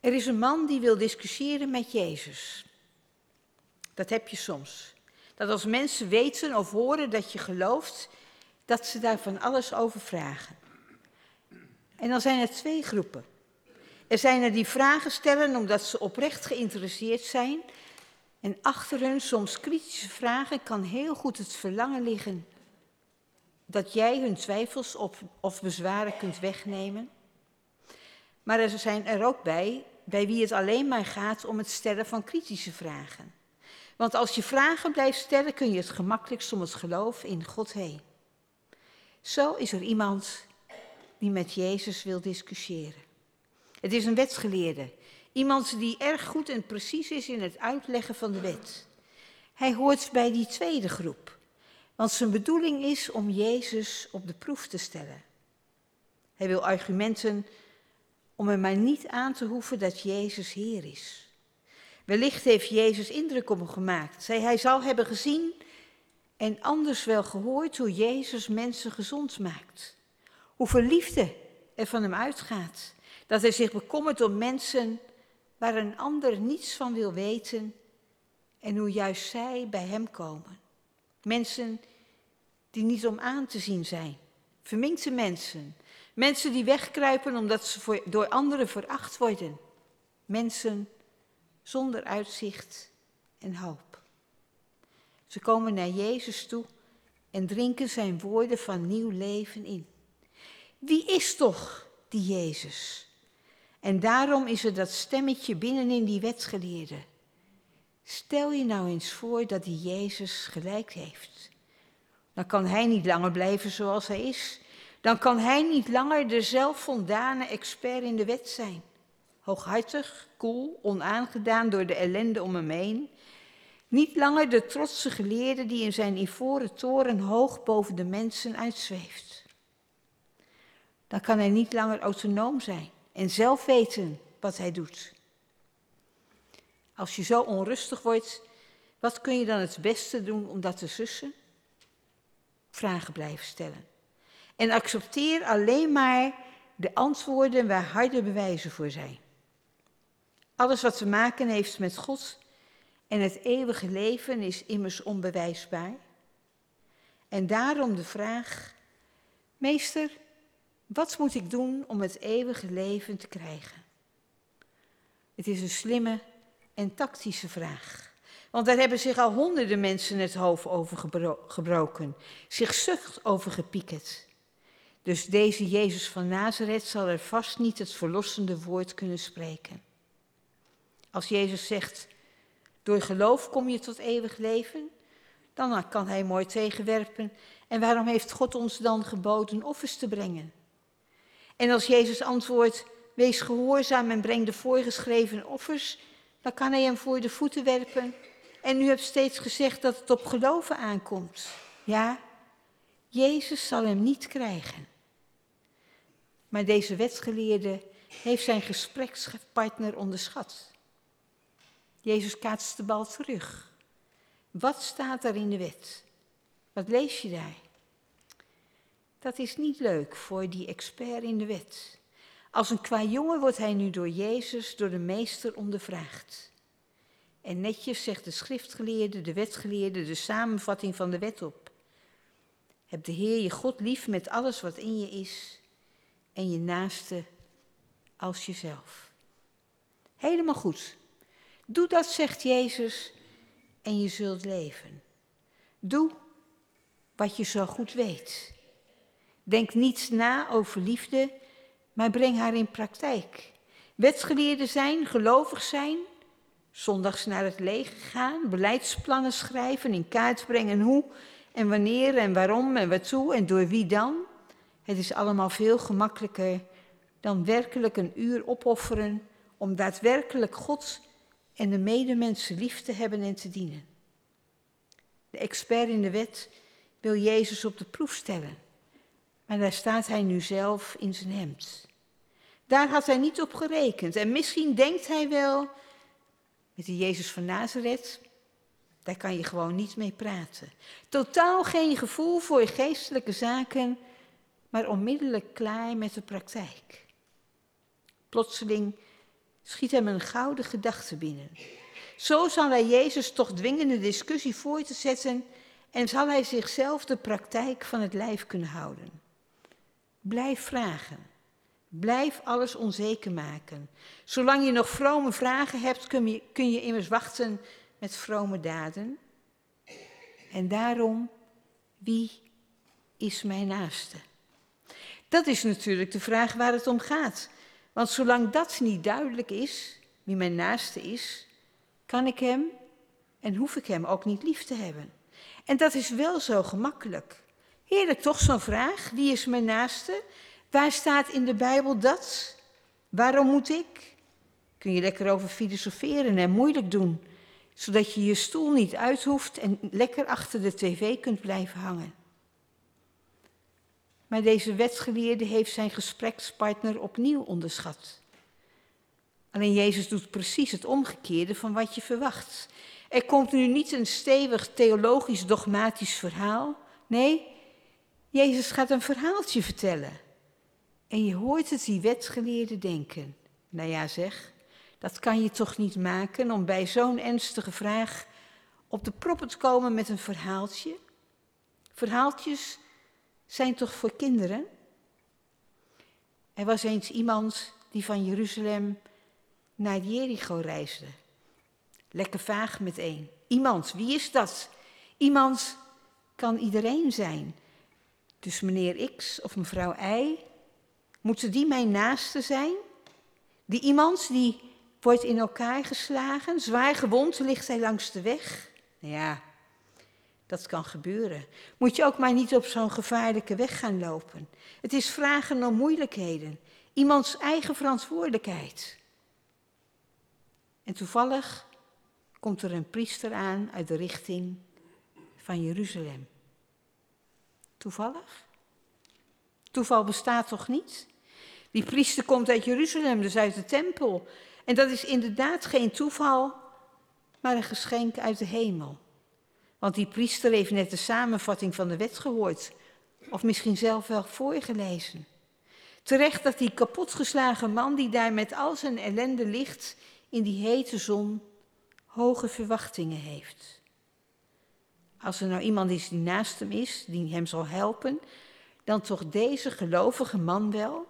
Er is een man die wil discussiëren met Jezus. Dat heb je soms. Dat als mensen weten of horen dat je gelooft, dat ze daar van alles over vragen. En dan zijn er twee groepen. Er zijn er die vragen stellen omdat ze oprecht geïnteresseerd zijn. En achter hun soms kritische vragen kan heel goed het verlangen liggen dat jij hun twijfels of, of bezwaren kunt wegnemen. Maar er zijn er ook bij, bij wie het alleen maar gaat om het stellen van kritische vragen. Want als je vragen blijft stellen, kun je het gemakkelijkst om het geloof in God heen. Zo is er iemand die met Jezus wil discussiëren. Het is een wetsgeleerde, iemand die erg goed en precies is in het uitleggen van de wet. Hij hoort bij die tweede groep, want zijn bedoeling is om Jezus op de proef te stellen. Hij wil argumenten om er maar niet aan te hoeven dat Jezus Heer is. Wellicht heeft Jezus indruk op hem gemaakt. Zij hij zal hebben gezien en anders wel gehoord hoe Jezus mensen gezond maakt. Hoeveel liefde er van hem uitgaat. Dat hij zich bekommert om mensen waar een ander niets van wil weten en hoe juist zij bij hem komen. Mensen die niet om aan te zien zijn. Verminkte mensen. Mensen die wegkruipen omdat ze voor, door anderen veracht worden. Mensen zonder uitzicht en hoop. Ze komen naar Jezus toe en drinken zijn woorden van nieuw leven in. Wie is toch die Jezus? En daarom is er dat stemmetje binnenin die wetsgeleerde. Stel je nou eens voor dat die Jezus gelijk heeft. Dan kan hij niet langer blijven zoals hij is. Dan kan hij niet langer de zelfvoldane expert in de wet zijn. Hooghartig, koel, onaangedaan door de ellende om hem heen. Niet langer de trotse geleerde die in zijn ivoren toren hoog boven de mensen uitzweeft. Dan kan hij niet langer autonoom zijn en zelf weten wat hij doet. Als je zo onrustig wordt, wat kun je dan het beste doen om dat te sussen? Vragen blijven stellen. En accepteer alleen maar de antwoorden waar harde bewijzen voor zijn. Alles wat te maken heeft met God en het eeuwige leven is immers onbewijsbaar. En daarom de vraag, meester, wat moet ik doen om het eeuwige leven te krijgen? Het is een slimme en tactische vraag. Want daar hebben zich al honderden mensen het hoofd over gebroken, zich zucht over gepiekerd. Dus deze Jezus van Nazareth zal er vast niet het verlossende woord kunnen spreken. Als Jezus zegt, door geloof kom je tot eeuwig leven, dan kan hij mooi tegenwerpen. En waarom heeft God ons dan geboden offers te brengen? En als Jezus antwoordt, wees gehoorzaam en breng de voorgeschreven offers, dan kan hij hem voor de voeten werpen. En u hebt steeds gezegd dat het op geloven aankomt. Ja, Jezus zal hem niet krijgen. Maar deze wetsgeleerde heeft zijn gesprekspartner onderschat. Jezus kaatst de bal terug. Wat staat er in de wet? Wat lees je daar? Dat is niet leuk voor die expert in de wet. Als een qua jongen wordt hij nu door Jezus, door de meester ondervraagd. En netjes zegt de schriftgeleerde, de wetgeleerde, de samenvatting van de wet op. Heb de Heer je God lief met alles wat in je is en je naaste als jezelf. Helemaal goed. Doe dat, zegt Jezus, en je zult leven. Doe wat je zo goed weet. Denk niets na over liefde, maar breng haar in praktijk. Wetsgeleerden zijn, gelovig zijn, zondags naar het leger gaan, beleidsplannen schrijven, in kaart brengen hoe en wanneer en waarom en waartoe en door wie dan. Het is allemaal veel gemakkelijker dan werkelijk een uur opofferen om daadwerkelijk God en de medemensen lief te hebben en te dienen. De expert in de wet wil Jezus op de proef stellen, maar daar staat hij nu zelf in zijn hemd. Daar had hij niet op gerekend en misschien denkt hij wel, met die Jezus van Nazareth, daar kan je gewoon niet mee praten. Totaal geen gevoel voor geestelijke zaken, maar onmiddellijk klaar met de praktijk. Plotseling schiet hem een gouden gedachte binnen. Zo zal hij Jezus toch dwingen de discussie voor te zetten en zal hij zichzelf de praktijk van het lijf kunnen houden. Blijf vragen. Blijf alles onzeker maken. Zolang je nog vrome vragen hebt, kun je, kun je immers wachten met vrome daden. En daarom, wie is mijn naaste? Dat is natuurlijk de vraag waar het om gaat. Want zolang dat niet duidelijk is, wie mijn naaste is, kan ik hem en hoef ik hem ook niet lief te hebben. En dat is wel zo gemakkelijk. Heerlijk toch zo'n vraag, wie is mijn naaste? Waar staat in de Bijbel dat? Waarom moet ik? Kun je lekker over filosoferen en moeilijk doen, zodat je je stoel niet uit hoeft en lekker achter de tv kunt blijven hangen. Maar deze wetsgeleerde heeft zijn gesprekspartner opnieuw onderschat. Alleen Jezus doet precies het omgekeerde van wat je verwacht. Er komt nu niet een stevig theologisch dogmatisch verhaal. Nee, Jezus gaat een verhaaltje vertellen. En je hoort het die wetsgeleerden denken. Nou ja, zeg, dat kan je toch niet maken om bij zo'n ernstige vraag op de proppen te komen met een verhaaltje? Verhaaltjes zijn toch voor kinderen? Er was eens iemand die van Jeruzalem naar Jericho reisde. Lekker vaag meteen. Iemand, wie is dat? Iemand kan iedereen zijn. Dus meneer X of mevrouw Y, moeten die mijn naaste zijn? Die iemand die wordt in elkaar geslagen, zwaar gewond ligt hij langs de weg? Nou ja, dat kan gebeuren. Moet je ook maar niet op zo'n gevaarlijke weg gaan lopen. Het is vragen om moeilijkheden, iemands eigen verantwoordelijkheid. En toevallig komt er een priester aan uit de richting van Jeruzalem. Toevallig? Toeval bestaat toch niet? Die priester komt uit Jeruzalem, dus uit de tempel. En dat is inderdaad geen toeval, maar een geschenk uit de hemel. Want die priester heeft net de samenvatting van de wet gehoord, of misschien zelf wel voorgelezen. Terecht dat die kapotgeslagen man die daar met al zijn ellende ligt in die hete zon, hoge verwachtingen heeft. Als er nou iemand is die naast hem is, die hem zal helpen, dan toch deze gelovige man wel?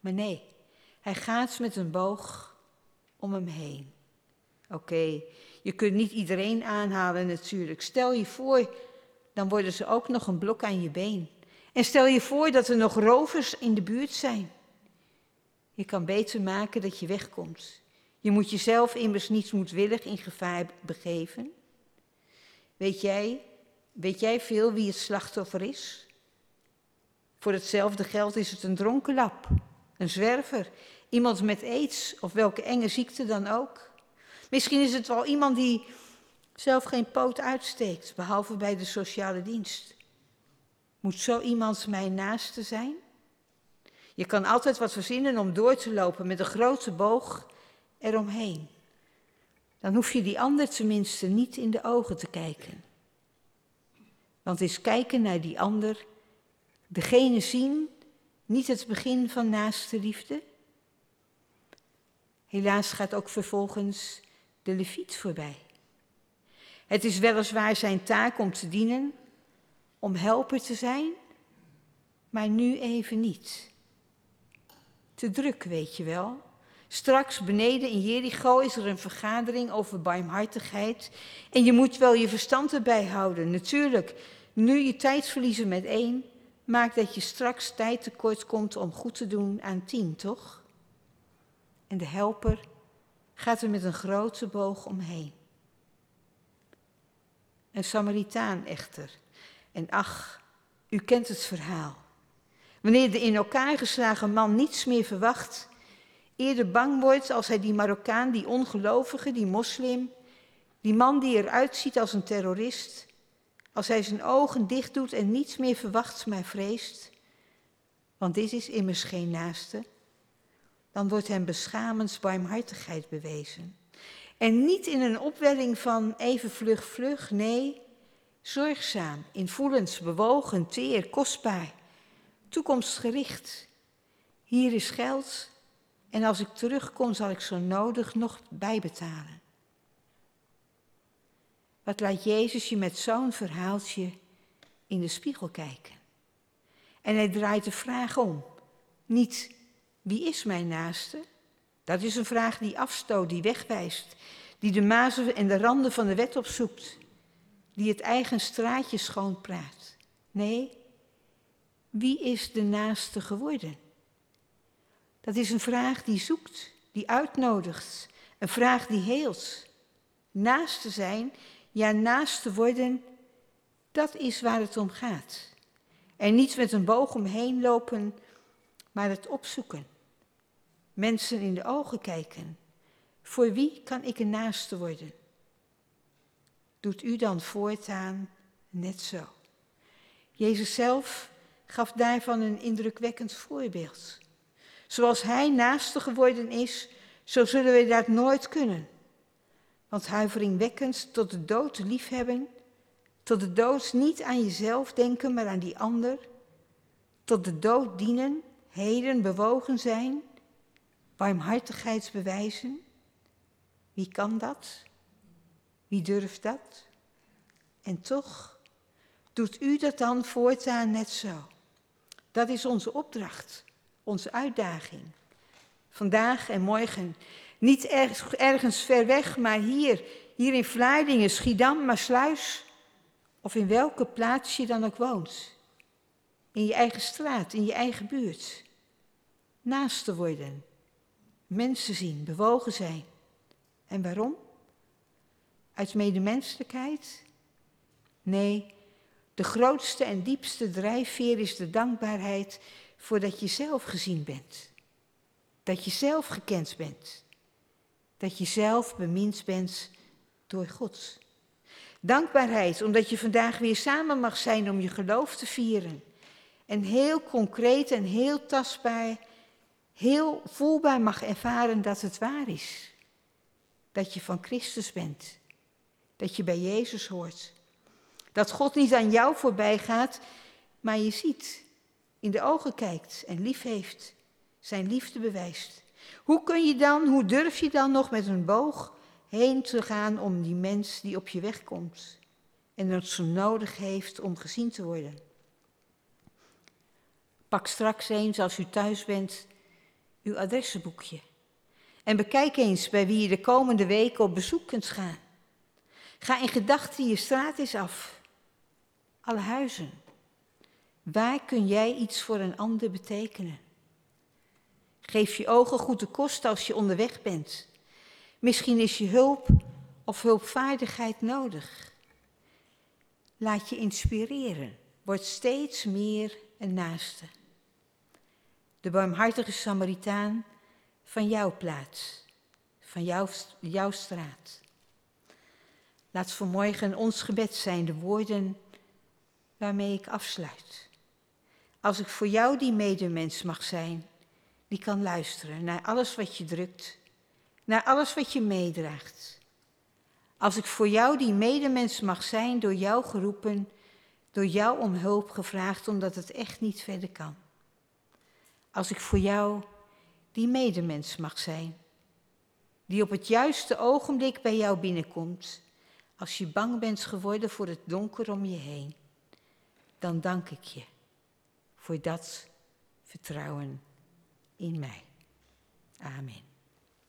Maar nee, hij gaat met een boog om hem heen. Oké, je kunt niet iedereen aanhalen natuurlijk. Stel je voor, dan worden ze ook nog een blok aan je been. En stel je voor dat er nog rovers in de buurt zijn. Je kan beter maken dat je wegkomt. Je moet jezelf immers niet moedwillig in gevaar begeven. Weet jij, weet jij veel wie het slachtoffer is? Voor hetzelfde geld is het een dronkenlap, een zwerver, iemand met aids of welke enge ziekte dan ook. Misschien is het wel iemand die zelf geen poot uitsteekt, behalve bij de sociale dienst. Moet zo iemand mijn naaste zijn? Je kan altijd wat verzinnen om door te lopen met een grote boog eromheen. Dan hoef je die ander tenminste niet in de ogen te kijken. Want is kijken naar die ander, degene zien, niet het begin van naaste liefde? Helaas gaat ook vervolgens de leviet voorbij. Het is weliswaar zijn taak om te dienen, om helper te zijn, maar nu even niet. Te druk, weet je wel. Straks beneden in Jericho is er een vergadering over barmhartigheid. En je moet wel je verstand erbij houden. Natuurlijk, nu je tijd verliezen met één, maakt dat je straks tijd tekort komt om goed te doen aan tien, toch? En de helper gaat er met een grote boog omheen. Een Samaritaan echter. En ach, u kent het verhaal. Wanneer de in elkaar geslagen man niets meer verwacht, eerder bang wordt als hij die Marokkaan, die ongelovige, die moslim, die man die eruit ziet als een terrorist, als hij zijn ogen dicht doet en niets meer verwacht, maar vreest, want dit is immers geen naaste, dan wordt hem beschamend barmhartigheid bewezen. En niet in een opwelling van even vlug, vlug, nee, zorgzaam, invoelend, bewogen, teer, kostbaar, toekomstgericht. Hier is geld En als ik terugkom, zal ik zo nodig nog bijbetalen. Wat laat Jezus je met zo'n verhaaltje in de spiegel kijken? En hij draait de vraag om. Niet wie is mijn naaste? Dat is een vraag die afstoot, die wegwijst, die de mazen en de randen van de wet opzoekt, die het eigen straatje schoonpraat. Nee, wie is de naaste geworden? Dat is een vraag die zoekt, die uitnodigt, een vraag die heelt. Naast te zijn, ja naast te worden, dat is waar het om gaat. En niet met een boog omheen lopen, maar het opzoeken. Mensen in de ogen kijken. Voor wie kan ik een naaste worden? Doet u dan voortaan net zo? Jezus zelf gaf daarvan een indrukwekkend voorbeeld. Zoals hij naaste geworden is, zo zullen we dat nooit kunnen. Want huiveringwekkend tot de dood liefhebben, tot de dood niet aan jezelf denken, maar aan die ander, tot de dood dienen, heden bewogen zijn, barmhartigheidsbewijzen. Wie kan dat? Wie durft dat? En toch doet u dat dan voortaan net zo. Dat is onze opdracht, onze uitdaging. Vandaag en morgen. Niet ergens ver weg, maar hier. Hier in Vlaardingen, Schiedam, Maasluis. Of in welke plaats je dan ook woont. In je eigen straat, in je eigen buurt. Naast te worden. Mensen zien, bewogen zijn. En waarom? Uit medemenselijkheid? Nee, de grootste en diepste drijfveer is de dankbaarheid voordat je zelf gezien bent. Dat je zelf gekend bent. Dat je zelf bemind bent door God. Dankbaarheid omdat je vandaag weer samen mag zijn om je geloof te vieren. En heel concreet en heel tastbaar, heel voelbaar mag ervaren dat het waar is. Dat je van Christus bent. Dat je bij Jezus hoort. Dat God niet aan jou voorbij gaat, maar je ziet, in de ogen kijkt en lief heeft, zijn liefde bewijst. Hoe kun je dan, hoe durf je dan nog met een boog heen te gaan om die mens die op je weg komt en het zo nodig heeft om gezien te worden? Pak straks eens, als u thuis bent, uw adressenboekje. En bekijk eens bij wie je de komende weken op bezoek kunt gaan. Ga in gedachten je straat eens af alle huizen. Waar kun jij iets voor een ander betekenen? Geef je ogen goed de kost als je onderweg bent. Misschien is je hulp of hulpvaardigheid nodig. Laat je inspireren. Word steeds meer een naaste. De barmhartige Samaritaan van jouw plaats, van jouw, jouw straat. Laat vanmorgen ons gebed zijn de woorden waarmee ik afsluit. Als ik voor jou die medemens mag zijn, die kan luisteren naar alles wat je drukt, naar alles wat je meedraagt. Als ik voor jou die medemens mag zijn, door jou geroepen, door jou om hulp gevraagd, omdat het echt niet verder kan. Als ik voor jou die medemens mag zijn, die op het juiste ogenblik bij jou binnenkomt, als je bang bent geworden voor het donker om je heen dan dank ik je voor dat vertrouwen in mij. Amen.